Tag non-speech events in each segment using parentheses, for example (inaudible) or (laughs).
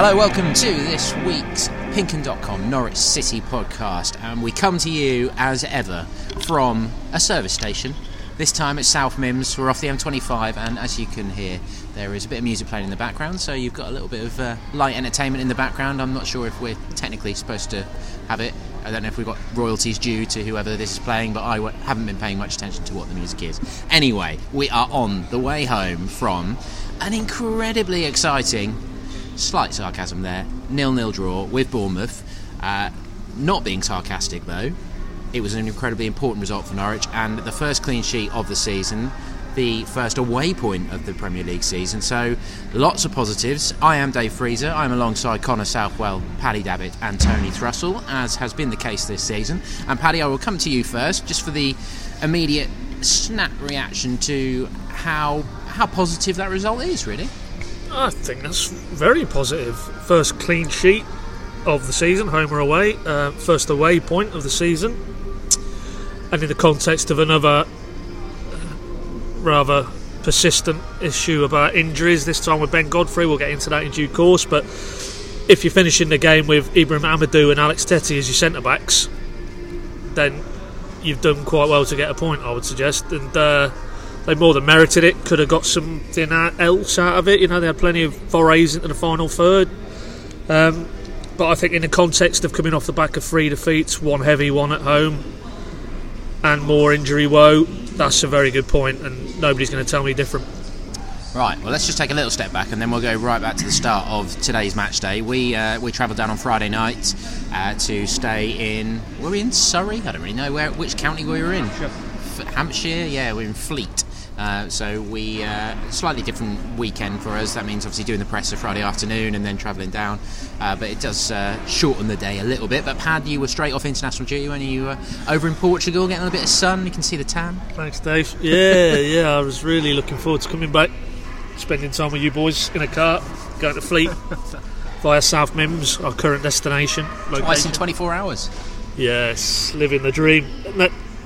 Hello, welcome to this week's Pinkun.com Norwich City podcast. And we come to you as ever from a service station. This time at South Mimms. We're off the M25, and as you can hear, there is a bit of music playing in the background. So you've got a little bit of uh, light entertainment in the background. I'm not sure if we're technically supposed to have it. I don't know if we've got royalties due to whoever this is playing, but I w- haven't been paying much attention to what the music is. Anyway, we are on the way home from an incredibly exciting slight sarcasm there. Nil nil draw with Bournemouth. Uh, not being sarcastic though, it was an incredibly important result for Norwich and the first clean sheet of the season. The first away point of the Premier League season, so lots of positives. I am Dave Freezer. I'm alongside Connor Southwell, Paddy Davitt, and Tony Thrussell, as has been the case this season. And Paddy, I will come to you first, just for the immediate snap reaction to how how positive that result is. Really, I think that's very positive. First clean sheet of the season, home or away. Uh, first away point of the season. And in the context of another uh, rather persistent issue about injuries, this time with Ben Godfrey, we'll get into that in due course. But if you're finishing the game with Ibrahim Amadou and Alex Tettey as your centre backs, then you've done quite well to get a point, I would suggest. And uh, they more than merited it. Could have got something else out of it. You know, they had plenty of forays into the final third. Um, but I think in the context of coming off the back of three defeats, one heavy, one at home, and more injury woe, that's a very good point, and nobody's going to tell me different. Right. Well, let's just take a little step back, and then we'll go right back to the start of today's match day. We uh, we travelled down on Friday night uh, to stay in. Were we in Surrey? I don't really know where which county we were in. Hampshire. Hampshire. Yeah, we're in Fleet. Uh, so we uh, slightly different weekend for us. That means obviously doing the press presser Friday afternoon and then travelling down. Uh, but it does uh, shorten the day a little bit. But Pad, you were straight off international duty when you were over in Portugal, getting a bit of sun. You can see the tan. Thanks, Dave. Yeah, (laughs) yeah. I was really looking forward to coming back, spending time with you boys in a car, going to Fleet (laughs) via South Mimms, our current destination. Twice location. in 24 hours. Yes, living the dream.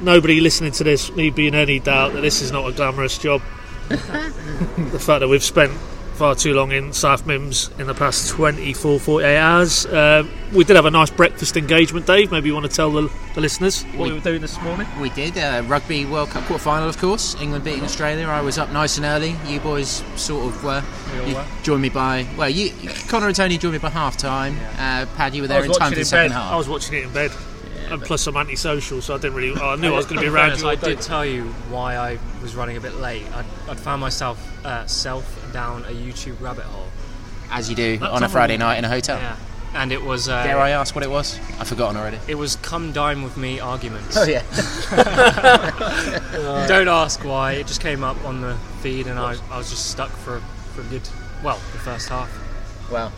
No- Nobody listening to this need be in any doubt that this is not a glamorous job. (laughs) the fact that we've spent far too long in South Mimms in the past 24, 48 hours. Uh, we did have a nice breakfast engagement, Dave. Maybe you want to tell the, the listeners what We- we were doing this morning? We did. Uh, Rugby World Cup quarter final, of course. England beating Australia. I was up nice and early. You boys sort of were. all You were. joined me by. Well, you, Connor and Tony joined me by half time. Uh, Pad, you were there in time for the second bed. half. I was watching it in bed. And plus, I'm antisocial, so I didn't really. I knew I was going to be around fairness, you. all I day. did tell you why I was running a bit late. I'd, I'd found myself uh, self down a YouTube rabbit hole. As you do That's on a Friday night in a hotel. Yeah, and it was uh, Dare I ask what it was? I've forgotten already. it was come dine with me arguments. Oh, yeah. (laughs) (laughs) Don't ask why. It just came up on the feed, and I, I was just stuck for for a good well the first half. well,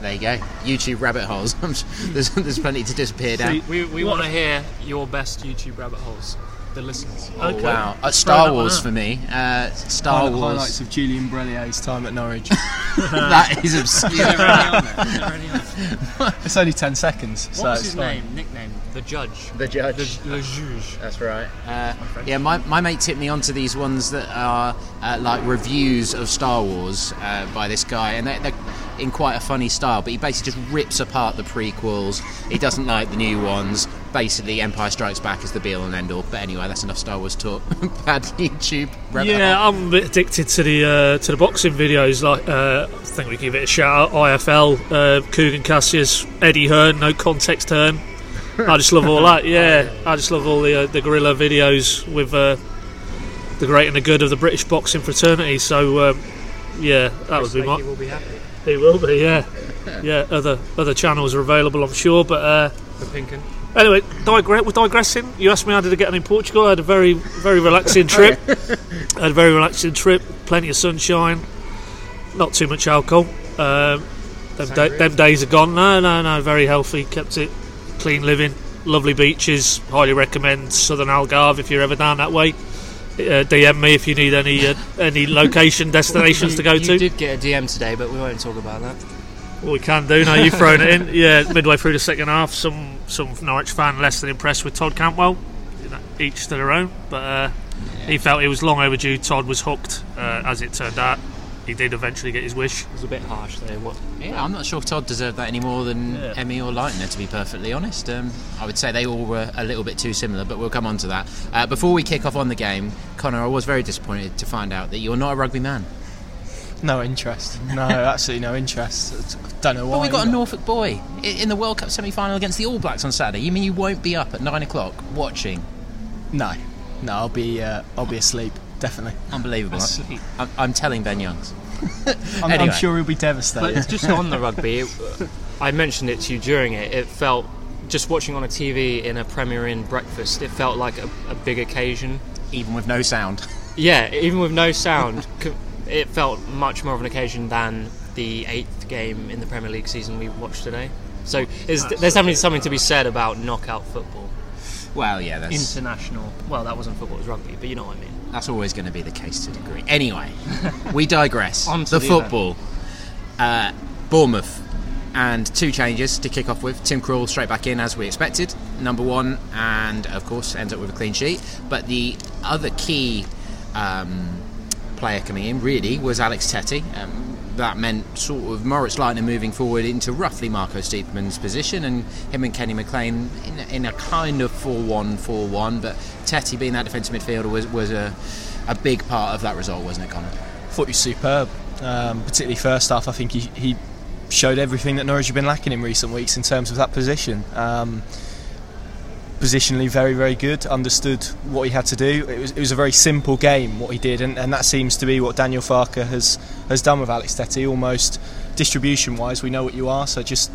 there you go. YouTube rabbit holes. (laughs) There's, there's plenty to disappear down. See, We we want to hear your best YouTube rabbit holes, the listeners. Oh, Okay. wow. Uh, Star Wars out. for me. Uh, Star Highlight- Wars. highlights of Julien Brellier's time at Norwich. (laughs) that is obscure. (laughs) it's only 10 seconds, so What was it's his fine. name? Nickname? The Judge. the judge. Le, le Juge. That's right. Uh, yeah, my, my mate tipped me onto these ones that are uh, like reviews of Star Wars uh, by this guy, and they're, they're in quite a funny style. But he basically just rips apart the prequels. He doesn't like the new ones. Basically, Empire Strikes Back is the be all and end all. But anyway, that's enough Star Wars talk. (laughs) Bad YouTube. rabbit Yeah, hole. I'm a bit addicted to the uh, to the boxing videos. Like, uh, I think we give it a shout out. IFL, uh, Kugan Cassius, Eddie Hearn, no context Hearn. I just love all that. Yeah, I just love all the uh, the gorilla videos with uh, the great and the good of the British boxing fraternity. So, um, yeah, that would be my. He will be happy. He will be. Yeah, yeah. Other other channels are available, I'm sure. But uh, For. Anyway, digre- we're digressing. You asked me how did I get on in Portugal. I had a very, very relaxing (laughs) trip. I had a very relaxing trip. Plenty of sunshine. Not too much alcohol. Um, them, da- them days are gone. No, no, no. Very healthy. Kept it clean living. Lovely beaches. Highly recommend Southern Algarve if you're ever down that way. Uh, DM me if you need any uh, any location (laughs) destinations to go you to. did get a DM today, but we won't talk about that. What we can do now, you've thrown it in. (laughs) Yeah, midway through the second half, some some Norwich fan less than impressed with Todd Cantwell. Each to their own, but uh, he felt it was long overdue. Todd was hooked, uh, as it turned out. He did eventually get his wish. It was a bit harsh there. What? Yeah, I'm not sure if Todd deserved that any more than Yeah. Emmy or Leitner, to be perfectly honest. Um, I would say they all were a little bit too similar, but we'll come on to that. Uh, before we kick off on the game, Connor, I was very disappointed to find out that you're not a rugby man. No interest. No, (laughs) absolutely no interest. Don't know why. But we got a Norfolk boy in the World Cup semi final against the All Blacks on Saturday. You mean you won't be up at nine o'clock watching? No, no. I'll be. Uh, I'll be asleep. Definitely. Unbelievable. Asleep. I'm, I'm telling Ben Youngs. (laughs) I'm, Anyway. I'm sure he'll be devastated. But just on the rugby, I mentioned it to you during it. It felt just watching on a TV in a Premier Inn breakfast. It felt like a, a big occasion. Even with no sound. Yeah, even with no sound, (laughs) it felt much more of an occasion than the eighth game in the Premier League season we watched today. So is, there's definitely something to be said about knockout football, Well, yeah, that's, international. Well, that wasn't football; it was rugby. But you know what I mean. that's always going to be the case to a degree. Anyway, (laughs) we digress. On to the the event. football. Uh, Bournemouth. And two changes to kick off with. Tim Krul straight back in as we expected, number one, and of course ends up with a clean sheet. But the other key um, player coming in really was Alex Tettey. Um, that meant sort of Moritz Leitner moving forward into roughly Marco Stiepermann's position, and him and Kenny McLean in a, in a kind of 4-1-4-1. But Tettey being that defensive midfielder was was a a big part of that result, wasn't it, Connor? thought he was superb. Um, particularly first half, I think he, he showed everything that Norwich have been lacking in recent weeks in terms of that position. Um, positionally, very very good. Understood what he had to do. It was, it was a very simple game what he did, and, and that seems to be what Daniel Farke has has done with Alex Tettey. Almost distribution wise, we know what you are, so just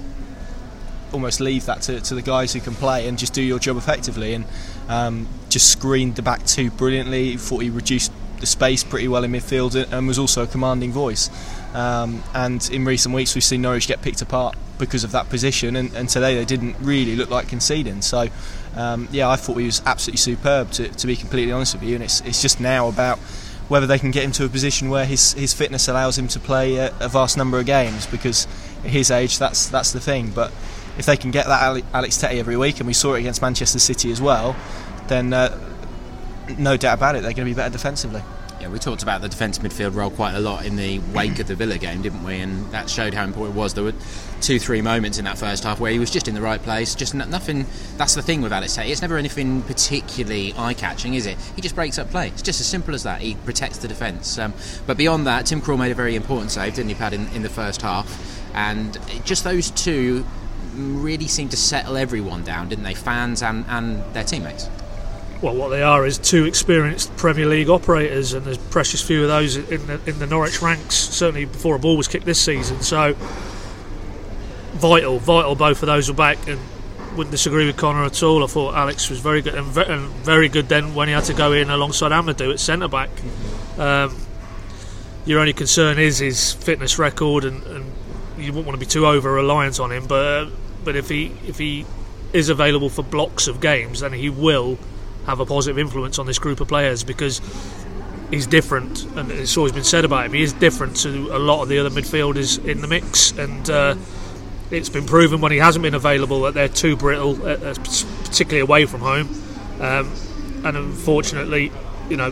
almost leave that to, to the guys who can play and just do your job effectively. And um, just screened the back two brilliantly. Thought he reduced the space pretty well in midfield and- and was also a commanding voice. Um, and in recent weeks, we've seen Norwich get picked apart because of that position, and, and today they didn't really look like conceding. So, um, yeah, I thought he was absolutely superb, to, to be completely honest with you. And it's, it's just now about whether they can get him to a position where his, his fitness allows him to play a, a vast number of games, because at his age, that's that's the thing. But if they can get that Alex Tettey every week, and we saw it against Manchester City as well, then uh, no doubt about it, they're going to be better defensively. Yeah, we talked about the defensive midfield role quite a lot in the wake of the Villa game, didn't we? And that showed how important it was. There were two, three moments in that first half where he was just in the right place. Just nothing. That's the thing with Alex. It's never anything particularly eye-catching, is it? He just breaks up play. It's just as simple as that. He protects the defence. Um, but beyond that, Tim Krul made a very important save, didn't he, Pad, in, in the first half? And just those two really seemed to settle everyone down, didn't they? Fans and, and their teammates. Well, what they are is two experienced Premier League operators, and there's precious few of those in the, in the Norwich ranks. Certainly before a ball was kicked this season. So vital, vital. Both of those are back, and wouldn't disagree with Connor at all. I thought Alex was very good and, ve- and very good then when he had to go in alongside Amadou at centre back. Um, your only concern is his fitness record, and, and you wouldn't want to be too over reliant on him. But but if he if he is available for blocks of games, then he will have a positive influence on this group of players because he's different, and it's always been said about him. He is different to a lot of the other midfielders in the mix, and uh, it's been proven when he hasn't been available that they're too brittle, uh, uh, particularly away from home. Um, and unfortunately, you know,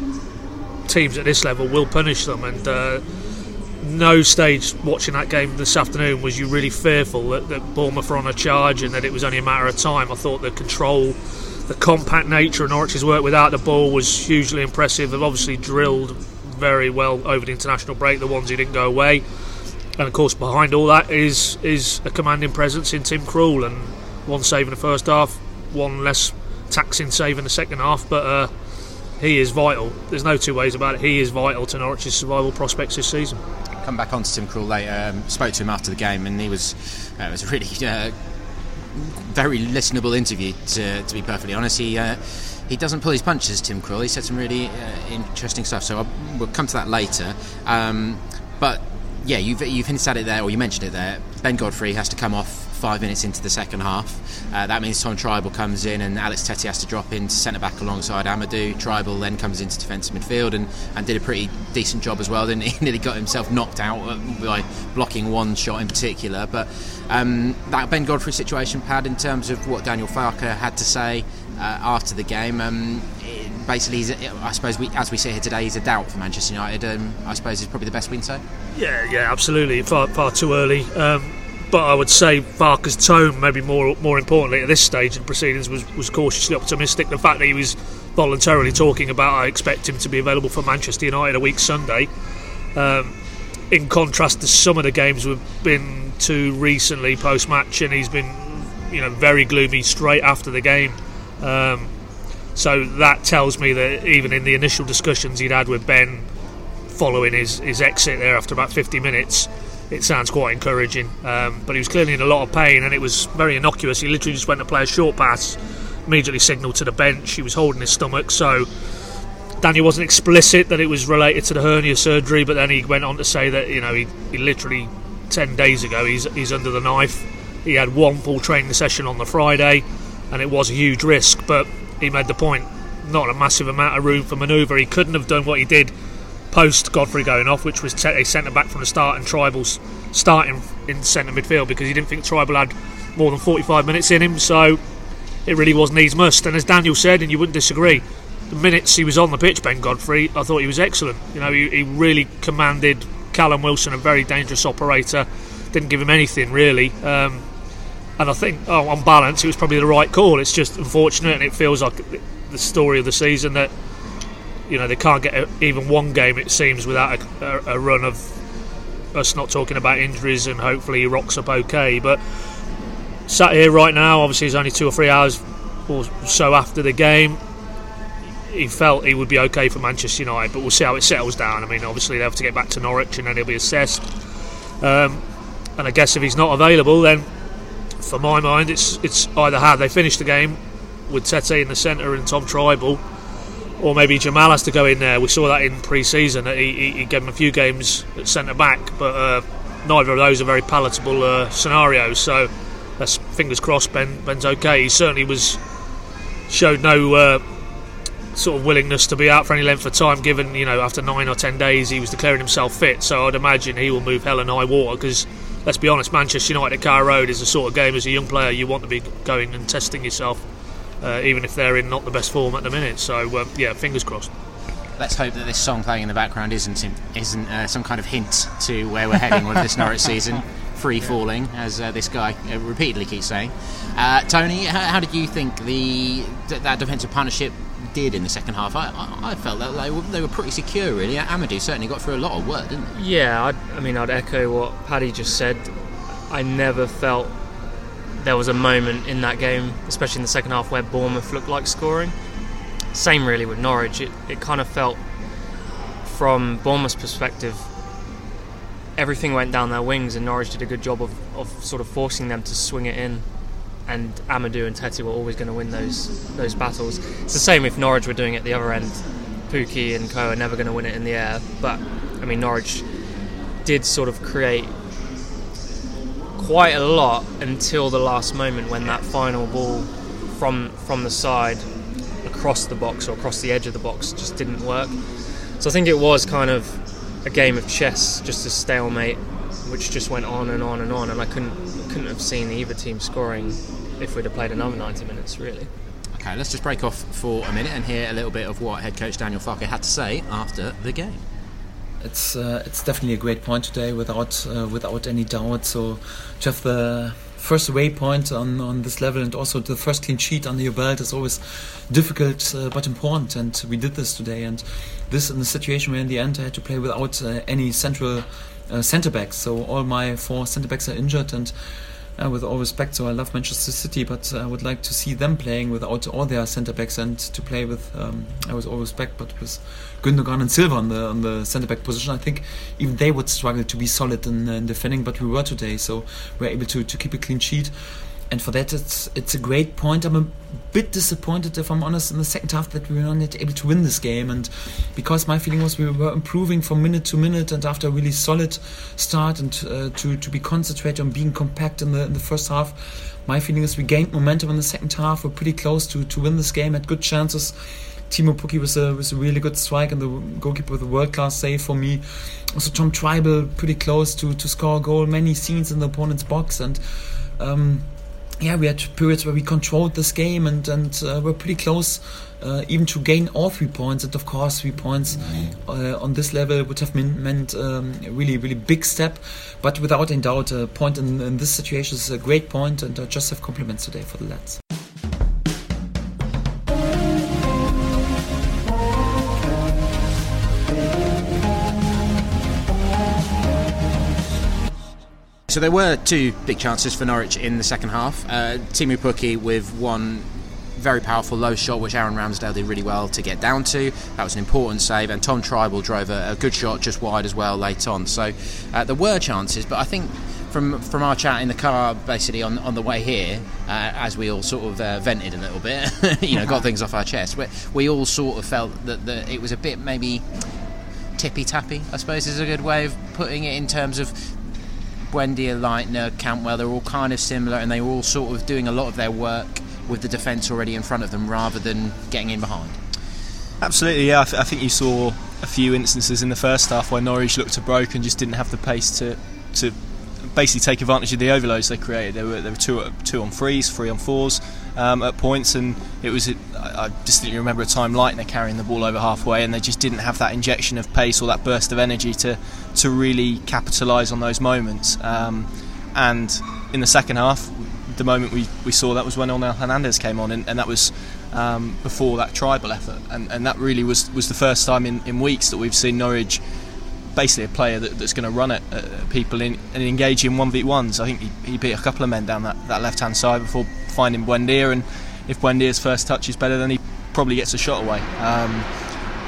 teams at this level will punish them. And uh, no stage watching that game this afternoon was you really fearful that, that Bournemouth were on a charge and that it was only a matter of time. I thought the control, the compact nature of Norwich's work without the ball was hugely impressive. They've obviously drilled very well over the international break, the ones who didn't go away. And of course, behind all that is is a commanding presence in Tim Krul, and one save in the first half, one less taxing save in the second half. But uh, he is vital. There's no two ways about it. He is vital to Norwich's survival prospects this season. come back on to Tim Krul later. Um, spoke to him after the game, and he was uh, was really uh, very listenable interview. To, to be perfectly honest, he uh, he doesn't pull his punches. Tim Krul. He said some really uh, interesting stuff. So I'll, we'll come to that later. Um, but yeah, you've you've hinted at it there, or you mentioned it there. Ben Godfrey has to come off five minutes into the second half. Uh, that means Tom Trybull comes in and Alex Tettey has to drop in to centre back alongside Amadou. Tribal then comes into defensive midfield and, and did a pretty decent job as well. Didn't (laughs) he? Nearly got himself knocked out uh, by blocking one shot in particular. But um, that Ben Godfrey situation, Pad, in terms of what Daniel Farke had to say uh, after the game, um, basically, he's, I suppose, we, as we sit here today, he's a doubt for Manchester United. Um, I suppose is probably the best we can say. Yeah, yeah, absolutely. Far, far too early. Um, but I would say Farke's tone, maybe more more importantly at this stage in proceedings, was, was cautiously optimistic. The fact that he was voluntarily talking about I expect him to be available for Manchester United a week Sunday, um, in contrast to some of the games we've been to recently post match, and he's been you know very gloomy straight after the game. Um, so that tells me that even in the initial discussions he'd had with Ben following his, his exit there after about 50 minutes, it sounds quite encouraging. Um, but he was clearly in a lot of pain and it was very innocuous. He literally just went to play a short pass, immediately signalled to the bench. He was holding his stomach. So Daniel wasn't explicit that it was related to the hernia surgery, but then he went on to say that, you know, he, he literally 10 days ago he's, he's under the knife. He had one full training session on the Friday and it was a huge risk, but he made the point not a massive amount of room for manoeuvre. He couldn't have done what he did post Godfrey going off, which was a centre back from the start and Trybull's starting in centre midfield because he didn't think Trybull had more than 45 minutes in him. So it really was needs must. And as Daniel said, and you wouldn't disagree, the minutes he was on the pitch, Ben Godfrey, I thought he was excellent. You know, he, he really commanded Callum Wilson, a very dangerous operator. Didn't give him anything really. Um, and I think, oh, on balance, it was probably the right call. It's just unfortunate, and it feels like the story of the season that you know they can't get a, even one game it seems without a, a, run of us not talking about injuries and hopefully he rocks up okay. But sat here right now obviously it's only two or three hours or so after the game. He felt he would be okay for Manchester United but we'll see how it settles down. I mean obviously they have to get back to Norwich and then he'll be assessed. Um, and I guess if he's not available then for my mind it's it's either how they finish the game with Tettey in the centre and Tom Trybull or maybe Jamal has to go in there. We saw that in pre-season. He, he, he gave him a few games at centre back, but uh, neither of those are very palatable uh, scenarios. So let's fingers crossed. Ben Ben's okay. He certainly was showed no uh, sort of willingness to be out for any length of time. Given you know after nine or ten days he was declaring himself fit, so I'd imagine he will move hell and high water because. Let's be honest, Manchester United at Carrow Road is the sort of game as a young player you want to be going and testing yourself uh, even if they're in not the best form at the minute. So uh, yeah, fingers crossed. Let's hope that this song playing in the background isn't isn't uh, some kind of hint to where we're heading with this Norwich season. (laughs) Free falling, as uh, this guy uh, repeatedly keeps saying. Uh, Tony, how, how, did you think the that defensive partnership did in the second half? I, I, I felt that they were, they were pretty secure, really. Amadou certainly got through a lot of work, didn't he? Yeah, I'd, I mean, I'd echo what Paddy just said. I never felt there was a moment in that game, especially in the second half, where Bournemouth looked like scoring. Same really with Norwich. It, it kind of felt, from Bournemouth's perspective, everything went down their wings, and Norwich did a good job of, of sort of forcing them to swing it in. And Amadou and Tettey were always going to win those those battles. It's the same if Norwich were doing it the other end. Pukki and Co are never going to win it in the air, but I mean Norwich did sort of create quite a lot until the last moment when that final ball from from the side across the box or across the edge of the box just didn't work. So I think it was kind of a game of chess, just a stalemate, which just went on and on and on, and I couldn't couldn't have seen either team scoring if we'd have played another 90 minutes, really. Okay, let's just break off for a minute and hear a little bit of what head coach Daniel Farke had to say after the game it's uh, it's definitely a great point today, without uh, without any doubt. So to have the first waypoint on, on this level and also the first clean sheet under your belt is always difficult uh, but important. And we did this today. And this in the situation where in the end I had to play without uh, any central uh, centre backs. So all my four centre backs are injured and uh, with all respect, so I love Manchester City, but I would like to see them playing without all their centre backs and to play with, um, I with all respect, but with Gundogan and Silva on the on the centre back position. I think even they would struggle to be solid in, in defending, but we were today, so we we're able to, to keep a clean sheet and for that it's it's a great point. I'm a bit disappointed, if I'm honest, in the second half that we were not able to win this game, and because my feeling was we were improving from minute to minute, and after a really solid start, and uh, to to be concentrated on being compact in the in the first half, my feeling is we gained momentum in the second half. We're pretty close to to win this game, had good chances. Teemu Pukki was a was a really good strike, and the goalkeeper with a world class save for me. Also Tom Trybull pretty close to to score a goal. Many scenes in the opponent's box, and. Um, yeah, we had periods where we controlled this game and and uh, were pretty close, uh, even to gain all three points. And of course, three points uh, on this level would have mean, meant um, a really really big step. But without any doubt, a point in, in this situation is a great point, and I just have compliments today for the lads. So there were two big chances for Norwich in the second half. Uh, Teemu Pukki with one very powerful low shot, which Aaron Ramsdale did really well to get down to. That was an important save, and Tom Trybull drove a, a good shot just wide as well late on. So uh, there were chances, but I think from from our chat in the car, basically on, on the way here, uh, as we all sort of uh, vented a little bit, (laughs) you know, got things off our chest. We, we all sort of felt that the, it was a bit maybe tippy tappy. I suppose is a good way of putting it in terms of Buendia, Leitner, Cantwell, they're all kind of similar and they were all sort of doing a lot of their work with the defence already in front of them rather than getting in behind. Absolutely, yeah. I, th- I, think you saw a few instances in the first half where Norwich looked to broke and just didn't have the pace to to basically take advantage of the overloads they created. There were there were two two on threes, three on fours um, at points, and it was I distinctly remember a time Leitner carrying the ball over halfway, and they just didn't have that injection of pace or that burst of energy to to really capitalise on those moments. Um, and in the second half, the moment we, we saw that was when Onel Hernandez came on, and, and that was um, before that Trybull effort, and, and that really was was the first time in, in weeks that we've seen Norwich basically a player that, that's going to run at people in, and engage in 1v1s. I think he, he beat a couple of men down that, that left hand side before finding Buendia, and if Buendia's first touch is better, then he probably gets a shot away. Um,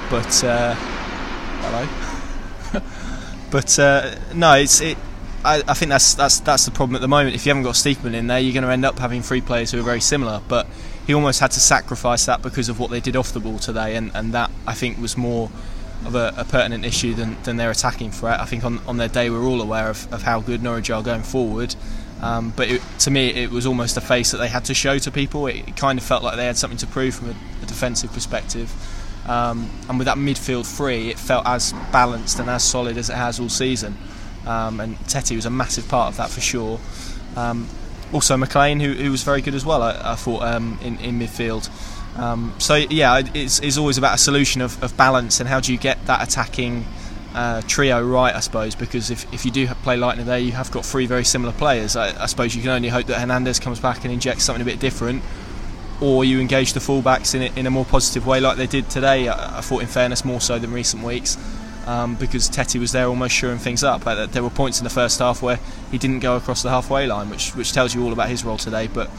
but uh, hello. (laughs) but uh, no, it's it. I, I, think that's that's that's the problem at the moment. If you haven't got Stiepermann in there, you're going to end up having three players who are very similar. But he almost had to sacrifice that because of what they did off the ball today, and, and that I think was more of a, a, pertinent issue than, than their attacking threat. I think on, on their day we're all aware of, of how good Norwich are going forward. Um, but it, to me, it was almost a face that they had to show to people. It, it kind of felt like they had something to prove from a, a defensive perspective. Um, and with that midfield three, it felt as balanced and as solid as it has all season. Um, and Tettey was a massive part of that for sure. Um, also, McLean, who, who, was very good as well, I, I thought, um, in, in midfield. Um, so yeah, it's, it's, always about a solution of, of, balance and how do you get that attacking uh, trio right, I suppose. Because if, if you do play Leitner there, you have got three very similar players. I, I, suppose you can only hope that Hernandez comes back and injects something a bit different, or you engage the fullbacks in it in a more positive way, like they did today. I, I thought, in fairness, more so than recent weeks. Um, because Tettey was there almost shoring things up. Uh, there were points in the first half where he didn't go across the halfway line, which which tells you all about his role today. But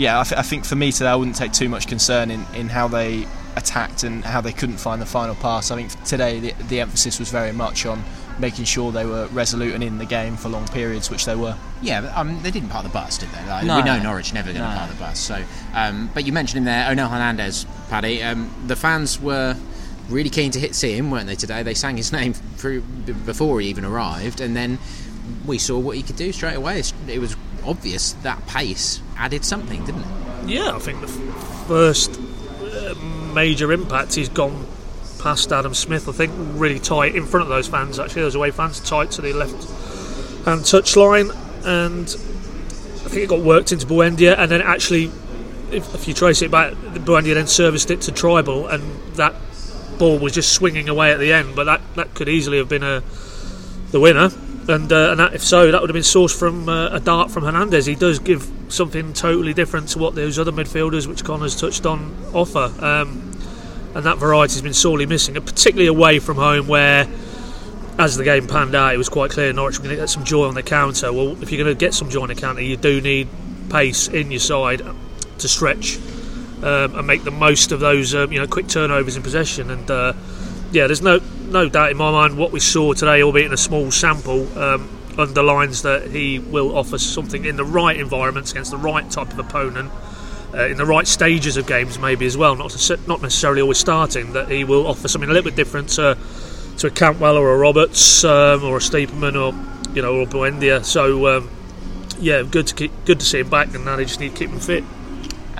yeah, I, th- I, think for me today, I wouldn't take too much concern in, in how they attacked and how they couldn't find the final pass. I think today the, the emphasis was very much on making sure they were resolute and in the game for long periods, which they were. Yeah, um, they didn't part the bus, did they? Like, no, we know Norwich never going to no. part the bus. So, um, but you mentioned him there, Onel Hernandez, Paddy. Um, the fans were really keen to hit see him, weren't they? Today, they sang his (laughs) name through before he even arrived, and then we saw what he could do straight away. It was obvious that pace added something, didn't it? Yeah, I think the first uh, major impact he's gone past Adam Smith. I think really tight in front of those fans. Actually, those away fans tight to the left hand touchline, and I think it got worked into Buendia, and then actually, if, if you trace it back, Buendia then serviced it to Trybull, and that ball was just swinging away at the end. But that that could easily have been a the winner and, uh, and that, if so, that would have been sourced from uh, a dart from Hernandez. He does give something totally different to what those other midfielders, which Connor's touched on, offer. Um, and that variety has been sorely missing, particularly away from home, where, as the game panned out, it was quite clear Norwich were going to get some joy on the counter. Well, if you're going to get some joy on the counter, you do need pace in your side to stretch um, and make the most of those, um, you know, quick turnovers in possession. And uh, yeah, there's no no doubt in my mind what we saw today, albeit in a small sample, um, underlines that he will offer something in the right environments against the right type of opponent. Uh, in the right stages of games, maybe as well, not not necessarily always starting. That he will offer something a little bit different to, to a Cantwell or a Roberts um, or a Stiepermann or you know or Buendia. So um, yeah, good to keep, good to see him back, and now they just need to keep him fit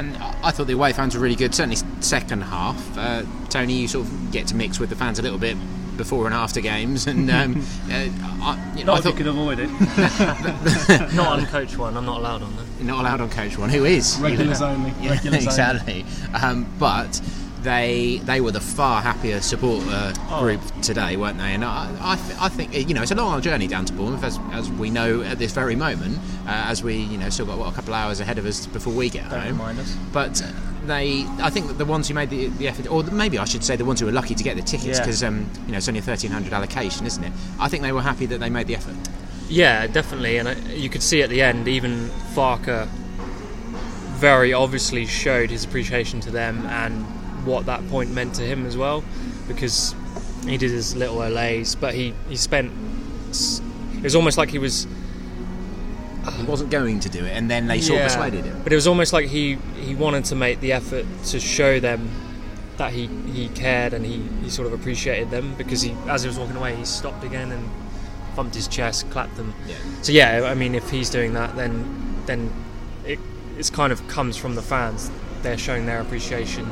and I thought the away fans were really good. Certainly, second half. Uh, Tony, you sort of get to mix with the fans a little bit before and after games, and um, (laughs) uh, I, you know, Not I if you thought can avoid it. (laughs) Not on coach one. I'm not allowed on that. you're not allowed on coach one. Who is Regulars only. Yeah, Regulars (laughs) only. exactly. Um, but they they were the far happier supporter Oh. group today, weren't they? And I, I, th- I think you know it's a long journey down to Bournemouth, as, as we know at this very moment, uh, as we you know still got what a couple of hours ahead of us before we get Don't home. But they, I think that the ones who made the, the effort, or maybe I should say the ones who were lucky to get the tickets, Yeah. because um, you know it's only a thirteen hundred allocation, isn't it? I think they were happy that they made the effort. Yeah, definitely, and I, you could see at the end, even Farke very obviously showed his appreciation to them and what that point meant to him as well, because he did his little olays, but he he spent. It was almost like he was He wasn't going to do it, and then they sort of Yeah, persuaded him. But it was almost like he, he wanted to make the effort to show them that he, he cared and he, he sort of appreciated them because he as he was walking away he stopped again and thumped his chest, clapped them. Yeah. So yeah, I mean if he's doing that then then it it's kind of comes from the fans. They're showing their appreciation.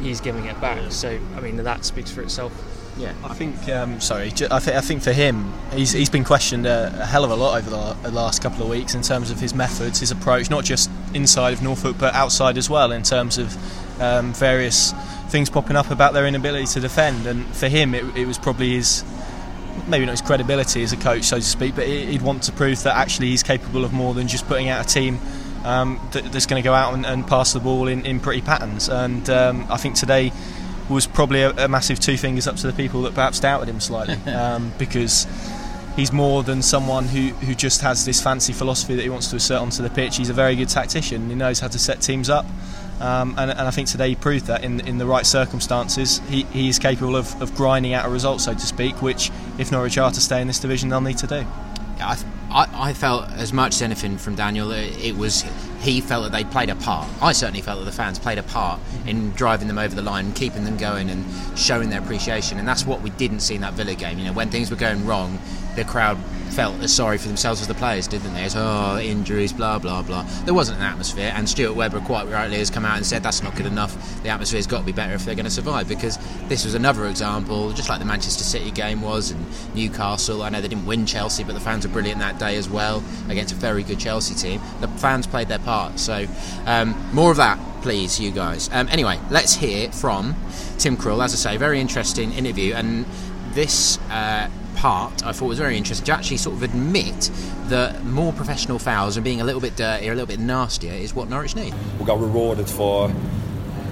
He's giving it back. So I mean that speaks for itself. Yeah. I think, um, sorry, I, th- I think for him, he's, he's been questioned a, a hell of a lot over the, the last couple of weeks in terms of his methods, his approach, not just inside of Norfolk but outside as well, in terms of um, various things popping up about their inability to defend. And for him, it, it was probably his, maybe not his credibility as a coach, so to speak, but he'd want to prove that actually he's capable of more than just putting out a team. Um, that, that's going to go out and, and pass the ball in, in pretty patterns, and um, I think today was probably a, a massive two fingers up to the people that perhaps doubted him slightly (laughs) um, because he's more than someone who, who just has this fancy philosophy that he wants to assert onto the pitch. He's a very good tactician. He knows how to set teams up. Um, and, and I think today he proved that in, in the right circumstances, he, he is capable of, of grinding out a result, so to speak, which, if Norwich are to stay in this division, they'll need to do. I, I, I felt as much as anything from Daniel. It, it was he felt that they played a part. I certainly felt that the fans played a part in driving them over the line, keeping them going, and showing their appreciation. And that's what we didn't see in that Villa game. You know, when things were going wrong, the crowd felt as sorry for themselves as the players, didn't they? As oh, injuries, blah blah blah. There wasn't an atmosphere, and Stuart Webber quite rightly has come out and said that's not good enough. The atmosphere's got to be better if they're going to survive. Because this was another example, just like the Manchester City game was, and Newcastle. I know they didn't win Chelsea, but the fans were brilliant that day as well against a very good Chelsea team. The fans played their part. So um, more of that, please, you guys. Um, anyway, let's hear from Tim Krul. As I say, very interesting interview, and this. Uh, part I thought it was very interesting to actually sort of admit that more professional fouls and being a little bit dirtier, a little bit nastier is what Norwich need. we got rewarded for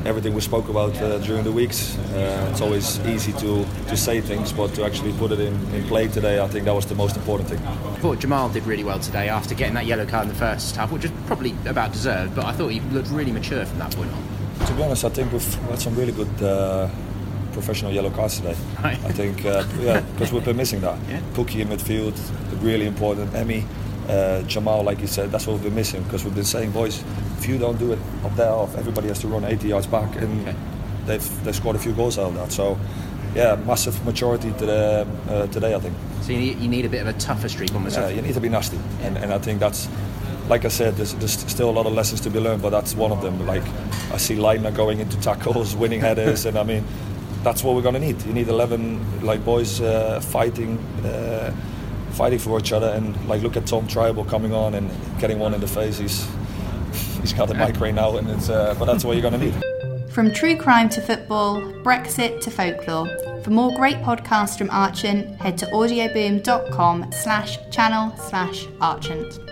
everything we spoke about uh, during the weeks. Uh, it's always easy to, to say things, but to actually put it in, in play today, I think that was the most important thing. I thought Jamal did really well today after getting that yellow card in the first half, which is probably about deserved, but I thought he looked really mature from that point on. To be honest, I think we've had some really good uh, professional yellow cards today. Right. I think, uh, yeah, because we've been missing that. Yeah. Pukki in midfield, really important. Emmy, uh, Jamal, like you said, that's what we've been missing because we've been saying, boys, if you don't do it up there, off, everybody has to run 80 yards back, and Okay. they've they've scored a few goals out of that. So, yeah, massive maturity to the, uh, today, I think. So you need, you need a bit of a tougher streak on almost. Yeah, you need to be nasty, and, and I think that's, like I said, there's, there's still a lot of lessons to be learned, but that's one of them. Like I see Leitner going into tackles, (laughs) winning headers, and I mean, that's what we're gonna need. You need 11 like boys uh, fighting, uh, fighting for each other, and like look at Tom Trybull coming on and getting one in the face. He's (laughs) he's got the mic right now, and it's uh, but that's what you're gonna need. From true crime to football, Brexit to folklore. For more great podcasts from Archant, head to audioboom.com slash channel slash Archant.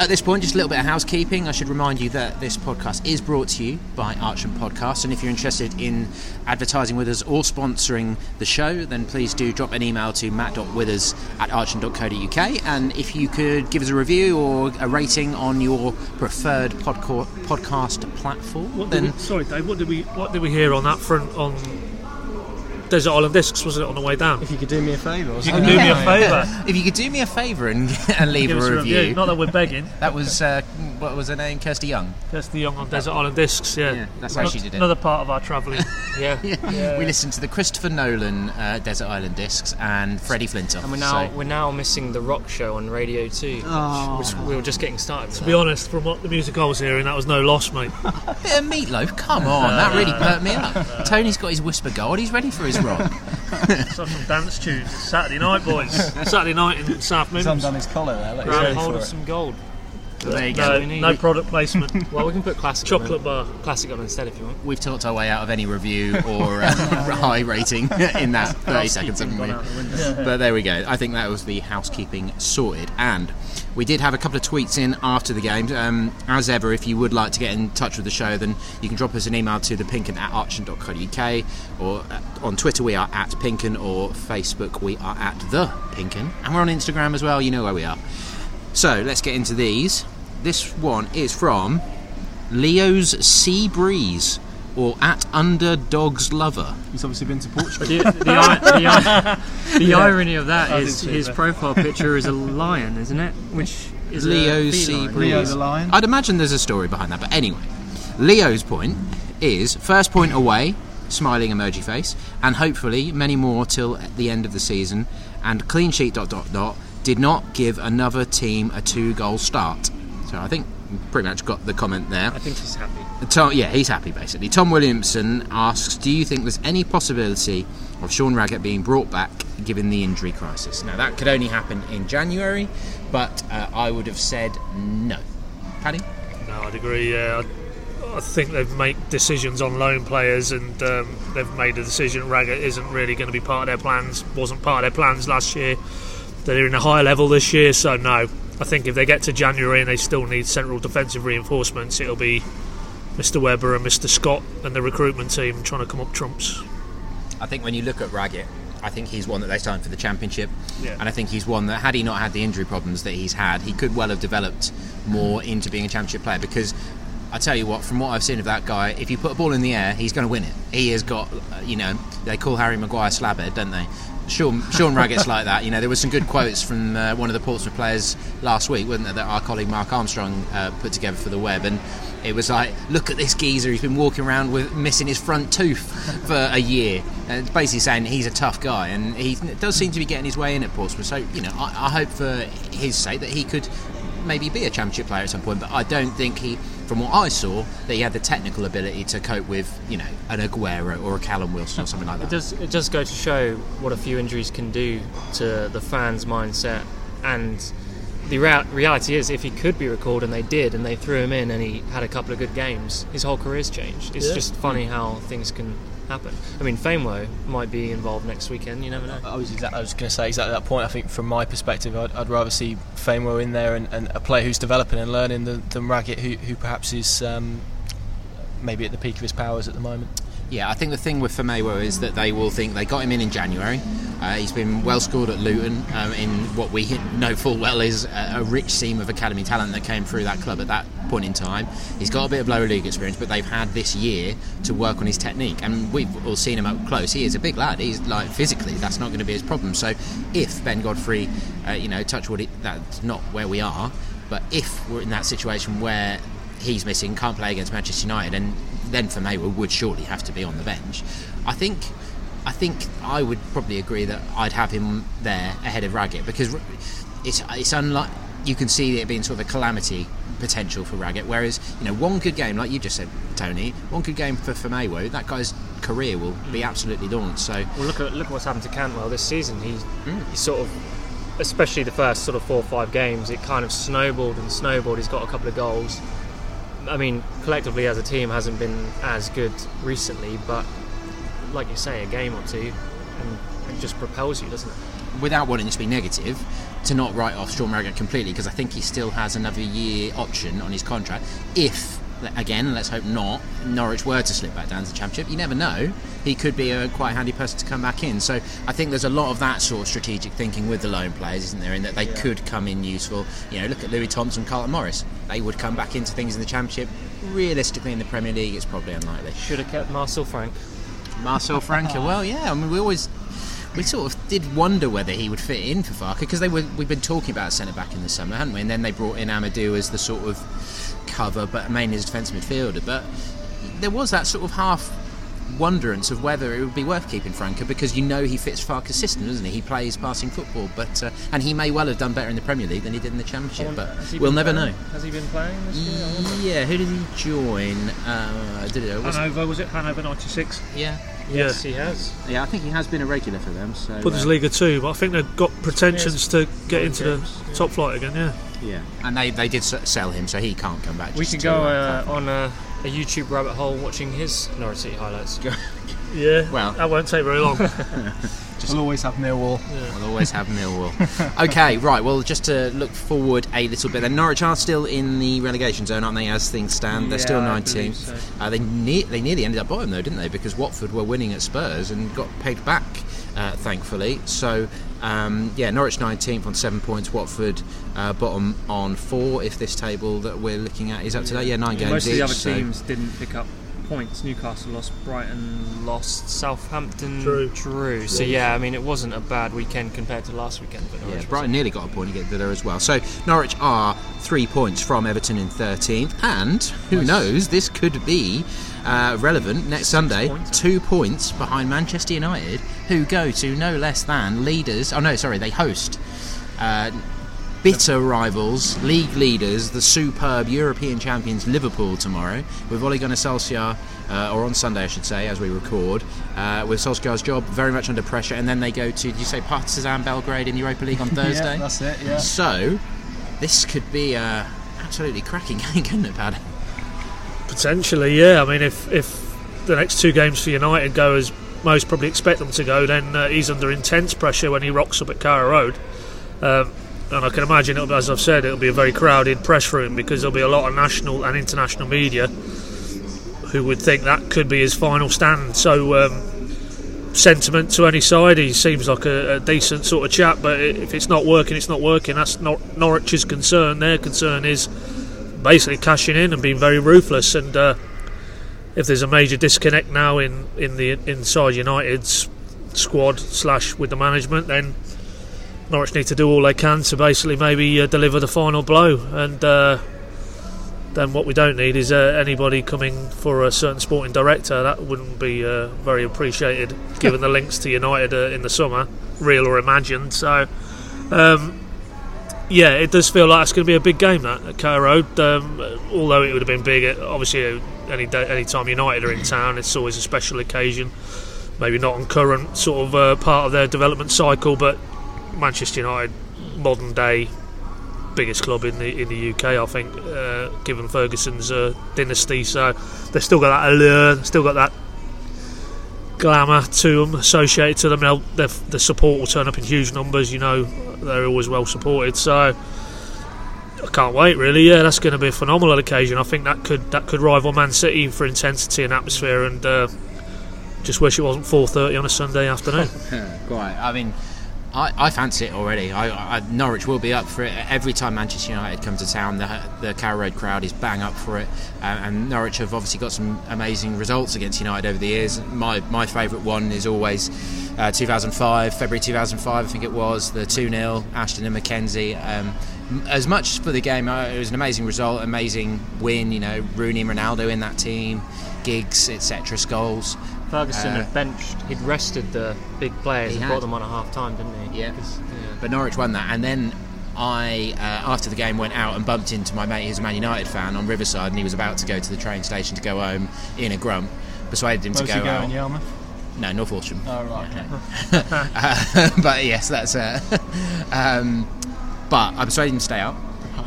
At this point, just a little bit of housekeeping. I should remind you that this podcast is brought to you by Archant Podcast. And if you're interested in advertising with us or sponsoring the show, then please do drop an email to matt.withers at archant.co.uk. And if you could give us a review or a rating on your preferred podco- podcast platform, What then we, sorry, Dave. What did we what did we hear on that front on Desert Island Discs, wasn't it, on the way down? If you could do me a favour, or You something. can do me a favour. If you could do me a favour and, (laughs) and leave Give us a review. Not that we're begging. (laughs) That was uh, what was her name? Kirsty Young. Kirsty Young on Desert Island Discs, yeah. Yeah, that's how Ano- she did it. Another part of our travelling. (laughs) Yeah. We listened to the Christopher Nolan uh, Desert Island discs and Freddie Flintoff. And we're now So- we're now missing the rock show on Radio Two, which we were just getting started. With to be honest, from what the music I was hearing, that was no loss, mate. A bit of meatloaf. Come on, that really perked me up. Tony's got his Wispa Gold. He's ready for his rock. (laughs) Some dance tunes. Saturday night, boys. Saturday night in South He's Midlands. undone his collar there. Like, he's Grab ready hold of some gold. there you go. We no product placement. (laughs) Well, we can put classic Chocolate it. bar. classic on instead if you want. We've talked our way out of any review or uh, (laughs) high rating in that 30 seconds, haven't we? But there we go. I think that was the housekeeping sorted. And we did have a couple of tweets in after the game. Um, as ever, if you would like to get in touch with the show, then you can drop us an email to thepinkun at archant.co.uk or uh, on Twitter we are at Pinkun or Facebook we are at the Pinkun. And we're on Instagram as well, you know where we are. So let's get into these. This one is from Leo's Sea Breeze or at Underdogs Lover. He's obviously been to Portugal. The, the, i- the, i- the irony of that I is his that. profile picture is a lion, isn't it? Which is Leo a Sea Leo the lion. I'd imagine there's a story behind that, but anyway, Leo's point is first point away, smiling emoji face, and hopefully many more till the end of the season. And clean sheet dot dot dot did not give another team a two goal start. So I think pretty much got the comment there. I think he's happy. Tom, yeah, he's happy basically. Tom Williamson asks, "Do you think there's any possibility of Sean Raggett being brought back given the injury crisis?" Now that could only happen in January, but uh, I would have said no. Paddy, No, I'd agree. Yeah, I, I think they've made decisions on loan players, and um, they've made a decision. Raggett isn't really going to be part of their plans. wasn't part of their plans last year. They're in a higher level this year, so no. I think if they get to January and they still need central defensive reinforcements, it'll be Mr. Webber and Mr. Scott and the recruitment team trying to come up trumps. I think when you look at Raggett, I think he's one that they signed for the championship, Yeah. and I think he's one that had he not had the injury problems that he's had, he could well have developed more into being a championship player because. I tell you what, from what I've seen of that guy, if you put a ball in the air, he's going to win it. He has got, you know, they call Harry Maguire slabhead, don't they? Sean, Sean Raggett's like that. You know, there were some good quotes from uh, one of the Portsmouth players last week, wasn't there, that our colleague Mark Armstrong uh, put together for the web, and it was like, look at this geezer. He's been walking around with missing his front tooth for a year. And it's basically saying he's a tough guy, and he does seem to be getting his way in at Portsmouth. So, you know, I, I hope for his sake that he could maybe be a championship player at some point. But I don't think he, from what I saw, that he had the technical ability to cope with, you know, an Aguero or a Callum Wilson or something like that. It does. It does go to show what a few injuries can do to the fans' mindset, and the rea- reality is, if he could be recalled, and they did, and they threw him in, and he had a couple of good games, his whole career's changed. It's Yeah. just funny how things can happen. I mean, Famewo might be involved next weekend. You never know. I was, exact, I was going to say exactly that point. I think from my perspective, I'd, I'd rather see Famewo in there and, and a player who's developing and learning than, than Raggett, who, who perhaps is um, maybe at the peak of his powers at the moment. Yeah, I think the thing with Famewo is that they will think they got him in in January. Uh, he's been well scored at Luton um, in what we (laughs) know full well is a, a rich seam of academy talent that came through that club at that point in time. He's got a bit of lower league experience, but they've had this year to work on his technique, and we've all seen him up close. He is a big lad. He's like physically, that's not going to be his problem. So if Ben Godfrey, uh, you know, touch wood, that's not where we are. But if we're in that situation where he's missing, can't play against Manchester United, and then Famewo would surely have to be on the bench. I think, I think I would probably agree that I'd have him there ahead of Raggett because it's it's unlike you can see it being sort of a calamity potential for Raggett. Whereas you know one good game, like you just said, Tony, one good game for for Famewo, that guy's career will be mm. absolutely launched. So Well, look at look at what's happened to Cantwell this season. He mm. he sort of, especially the first sort of four or five games, it kind of snowballed and snowballed. He's got a couple of goals. I mean, collectively as a team, hasn't been as good recently, but like you say, a game or two, and it just propels you, doesn't it? without wanting to be negative, to not write off Sean Raggett completely because I think he still has another year option on his contract. If, again, let's hope not, Norwich were to slip back down to the Championship, you never know. He could be a quite handy person to come back in. So I think there's a lot of that sort of strategic thinking with the loan players, isn't there? In that they could come in useful. You know, look at Louis Thompson, Carlton Morris. They would come back into things in the Championship. Realistically, in the Premier League, it's probably unlikely. Should have kept Marcel Franke. Marcel Franke. Oh. Well, yeah. I mean, we always we sort of did wonder whether he would fit in for Farke because they were we've been talking about centre back in the summer, hadn't we? And then they brought in Amadou as the sort of cover, but mainly as defensive midfielder. But there was that sort of half wonderance of whether it would be worth keeping Franke because you know he fits Farke's system, doesn't he? He plays passing football, but uh, and he may well have done better in the Premier League than he did in the Championship, but we'll never playing? know. Has he been playing this year? Yeah, who did he join? Uh, did it? Was Hannover was it Hannover '96? yeah, Yes, he has. yeah. I think he has been a regular for them. So Bundesliga two, but I think they've got pretensions to get Five into the games, yeah. top flight again. Yeah. yeah, and they they did sell him, so he can't come back. We just could to, go uh, uh, on a, a YouTube rabbit hole watching his Norwich City highlights. (laughs) Yeah. Well- that won't take very long. (laughs) We'll always have Millwall. We'll always have Millwall. (laughs) okay, right. Well, just to look forward a little bit, then Norwich are still in the relegation zone, aren't they? As things stand, they're still Yeah, I 19th. so. Uh, they ne- they nearly ended up bottom though, didn't they? Because Watford were winning at Spurs and got paid back, uh, thankfully. So um, yeah, Norwich 19th on seven points. Watford uh, bottom on four. If this table that we're looking at is up to date, yeah, nine games Most of the other so- teams didn't pick up points. Newcastle lost, Brighton lost, Southampton Drew. drew. So yeah, I mean it wasn't a bad weekend compared to last weekend. But Yeah, Norwich Brighton nearly got a point against there as well. So Norwich are three points from Everton in 13th, and who knows, this could be uh, relevant next Sunday. points. Two points behind Manchester United, who go to no less than leaders. Oh no, sorry, they host. Uh, Bitter rivals, league leaders, the superb European champions Liverpool tomorrow with Ole Gunnar Solskjaer, uh, or on Sunday I should say, as we record, uh, with Solskjaer's job very much under pressure, and then they go to, did you say Partizan Belgrade in the Europa League on (laughs) Thursday? Yeah, that's it. Yeah. So, this could be a absolutely cracking (laughs) game, couldn't it, Pad? Potentially, yeah. I mean, if if the next two games for United go as most probably expect them to go, then uh, he's under intense pressure when he rocks up at Carrow Road. Um, and I can imagine, it'll, as I've said, it'll be a very crowded press room because there'll be a lot of national and international media who would think that could be his final stand. So, um, sentiment to any side, he seems like a, a decent sort of chap, but if it's not working, it's not working. That's not Norwich's concern. Their concern is basically cashing in and being very ruthless. And uh, if there's a major disconnect now in, in the inside United's squad slash with the management, then Norwich need to do all they can to basically maybe uh, deliver the final blow. And uh, then what we don't need is uh, anybody coming for a certain sporting director. That wouldn't be uh, very appreciated, given (laughs) the links to United uh, in the summer, real or imagined. So. Um, yeah, it does feel like it's going to be a big game that at Carrow Road. Um, although it would have been big, uh, obviously, any day, any time United are in town, it's always a special occasion. Maybe not on current sort of uh, part of their development cycle, but Manchester United, modern day, biggest club in the in the UK, I think, uh, given Ferguson's uh, dynasty. So they've still got that allure, still got that glamour to them associated to them. The support will turn up in huge numbers. You know, they're always well supported. So I can't wait. Really, yeah, that's going to be a phenomenal occasion. I think that could that could rival Man City for intensity and atmosphere. And uh, just wish it wasn't 4:30 on a Sunday afternoon. (laughs) Quite. I mean, I, I fancy it already. I, I, Norwich will be up for it every time Manchester United come to town. The, the Carrow Road crowd is bang up for it, uh, and Norwich have obviously got some amazing results against United over the years. My my favourite one is always uh, 2005, February 2005, I think it was the 2 0 Ashton and McKenzie. Um, as much for the game, uh, it was an amazing result, amazing win. You know, Rooney and Ronaldo in that team, Giggs, etc. Scholes. Ferguson Uh, had benched. He'd rested the big players He and had. brought them on at half time, didn't he? Yeah. 'Cause, yeah. But Norwich won that, and then I, uh, after the game, went out and bumped into my mate who's a Man United fan on Riverside, and he was about to go to the train station to go home in a grump. Persuaded him Where's to go. Where's he go going, out. Yarmouth? No, North Walsham. Oh right. Okay. (laughs) Uh, but yes, that's. Uh, (laughs) um, but I persuaded him to stay out.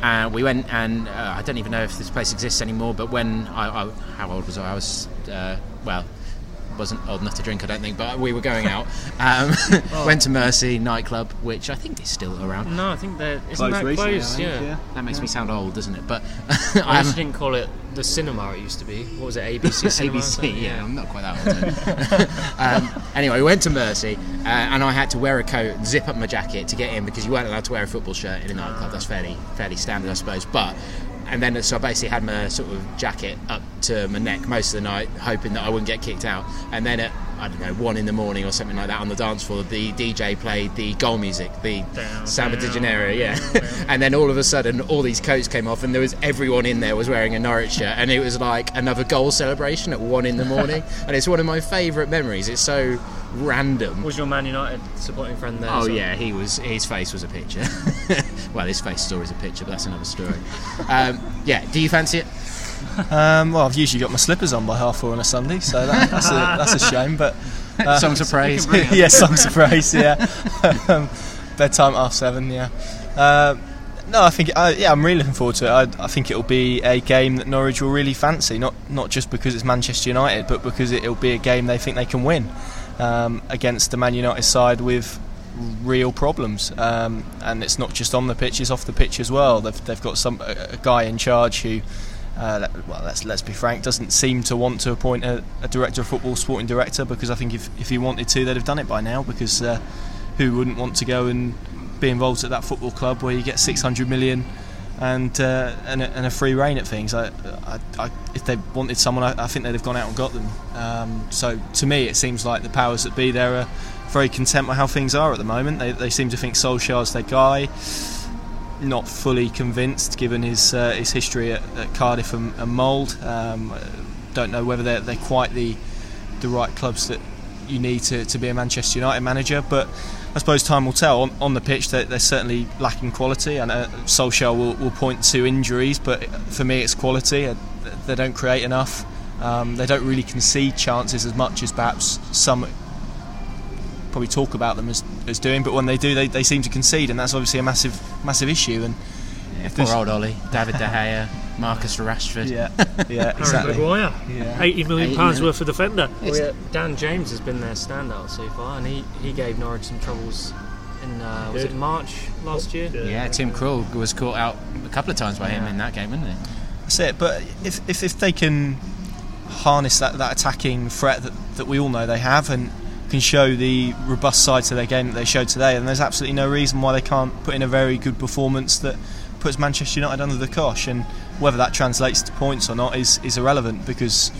And we went, and uh, I don't even know if this place exists anymore. But when I, I how old was I? I was uh, well, wasn't old enough to drink, I don't think. But we were going out. (laughs) Um, (laughs) Went to Mercy nightclub, which I think is still around. No, I think that isn't Closed that recently, closed. Think, Yeah. yeah. That makes me sound old, doesn't it? But (laughs) I actually didn't call it the cinema it used to be. What was it? ABC cinema. ABC. something? Yeah, I'm not quite that old. um, anyway, we went to Mercy, uh, and I had to wear a coat, and zip up my jacket to get in because you weren't allowed to wear a football shirt in a nightclub. That's fairly fairly standard, I suppose. But and then so I basically had my sort of jacket up to my neck most of the night, hoping that I wouldn't get kicked out. And then at I don't know, one in the morning or something like that on the dance floor, the DJ played the goal music, the Down, Samba de Janeiro, yeah. down. (laughs) and then all of a sudden, all these coats came off, and there was everyone in there was wearing a Norwich shirt, and it was like another goal celebration at one in the morning. (laughs) and it's one of my favourite memories. It's so random. Was your Man United supporting friend there? Oh yeah, he was. His face was a picture. (laughs) well, his face story is always a picture, but that's another story. Um, yeah, do you fancy it? Um, well, I've usually got my slippers on by half four on a Sunday, so that, that's, a, (laughs) that's a shame. But uh, (laughs) (laughs) Songs of praise. yeah, Yes, songs of praise. Yeah, um, bedtime at half seven. Yeah. Uh, no, I think uh, yeah, I'm really looking forward to it. I, I think it'll be a game that Norwich will really fancy, not not just because it's Manchester United, but because it'll be a game they think they can win um, against the Man United side with real problems. Um, and it's not just on the pitch; it's off the pitch as well. They've, they've got some a, a guy in charge who. Uh, well, let's let's be frank. Doesn't seem to want to appoint a, a director of football, sporting director, because I think if, if he wanted to, they'd have done it by now. Because uh, who wouldn't want to go and be involved at that football club where you get 600 million and uh, and, a, and a free reign at things? I, I, I, if they wanted someone, I, think they'd have gone out and got them. Um, so to me, it seems like the powers that be there are very content with how things are at the moment. They, they seem to think Solskjaer's their guy. Not fully convinced, given his uh, his history at, at Cardiff and, and Molde. Um, don't know whether they're, they're quite the the right clubs that you need to, to be a Manchester United manager. But I suppose time will tell. On, on the pitch, they're, they're certainly lacking quality, and uh, Solskjaer will, will point to injuries. But for me, it's quality. Uh, They don't create enough. Um, they don't really concede chances as much as perhaps some probably talk about them as, as doing. But when they do, they, they seem to concede, and that's obviously a massive massive issue. And if Poor old Ollie, David De Gea, Marcus Rashford. yeah, (laughs) yeah, Harry. Maguire, Yeah. eighty million 80 pounds million. worth of defender. Well, yeah, Dan James has been their standout so far, and he, he gave Norwich some troubles in uh, was Did. it March last year? Yeah, Tim Krul was caught out a couple of times by him in that game, wasn't he? That's it. But if, if, if they can harness that, that attacking threat that, that we all know they have and can show the robust side to their game that they showed today, and there's absolutely no reason why they can't put in a very good performance that puts Manchester United under the cosh. And whether that translates to points or not is, is irrelevant because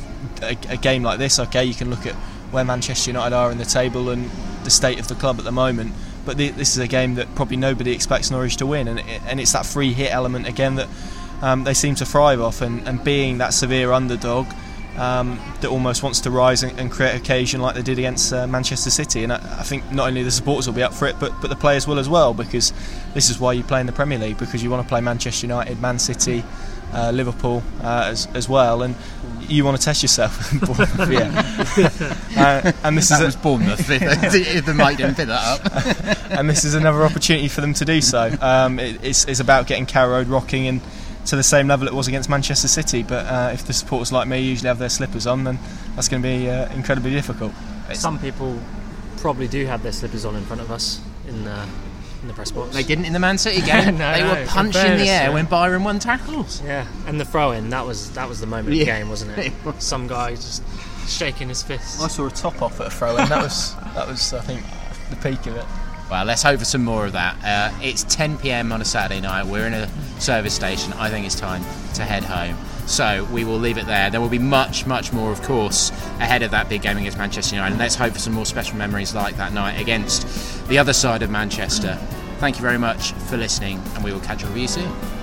a, a game like this, okay, you can look at where Manchester United are in the table and the state of the club at the moment. But the, this is a game that probably nobody expects Norwich to win, and, it, and it's that free hit element again that um, they seem to thrive off. And, and being that severe underdog um, that almost wants to rise and, and create occasion like they did against uh, Manchester City. And I, I think not only the supporters will be up for it, but, but the players will as well, because this is why you play in the Premier League, because you want to play Manchester United, Man City. Uh, Liverpool uh, as, as well, and you want to test yourself. (laughs) yeah, (laughs) uh, and this is That a, Bournemouth. if, if the mic didn't pick that up. (laughs) and this is another opportunity for them to do so. Um, it, it's, it's about getting Carrow Road rocking and to the same level it was against Manchester City. But uh, if the supporters like me usually have their slippers on, then that's going to be uh, incredibly difficult. Some people probably do have their slippers on in front of us in the in the press box. They didn't in the Man City (laughs) game. No, they no, were in punching the air yeah. when Byram won tackles. Yeah, and the throw in that was that was the moment of the game, wasn't it? (laughs) It. Some guy just shaking his fist. I saw a top off at a throw-in. that was that was I think the peak of it. Well, let's hope for some more of that. Uh, it's 10 pm on a Saturday night. We're in a service station. I think it's time to head home. So we will leave it there. There will be much, much more, of course, ahead of that big game against Manchester United. And let's hope for some more special memories like that night against the other side of Manchester. Thank you very much for listening, and we will catch up with you soon.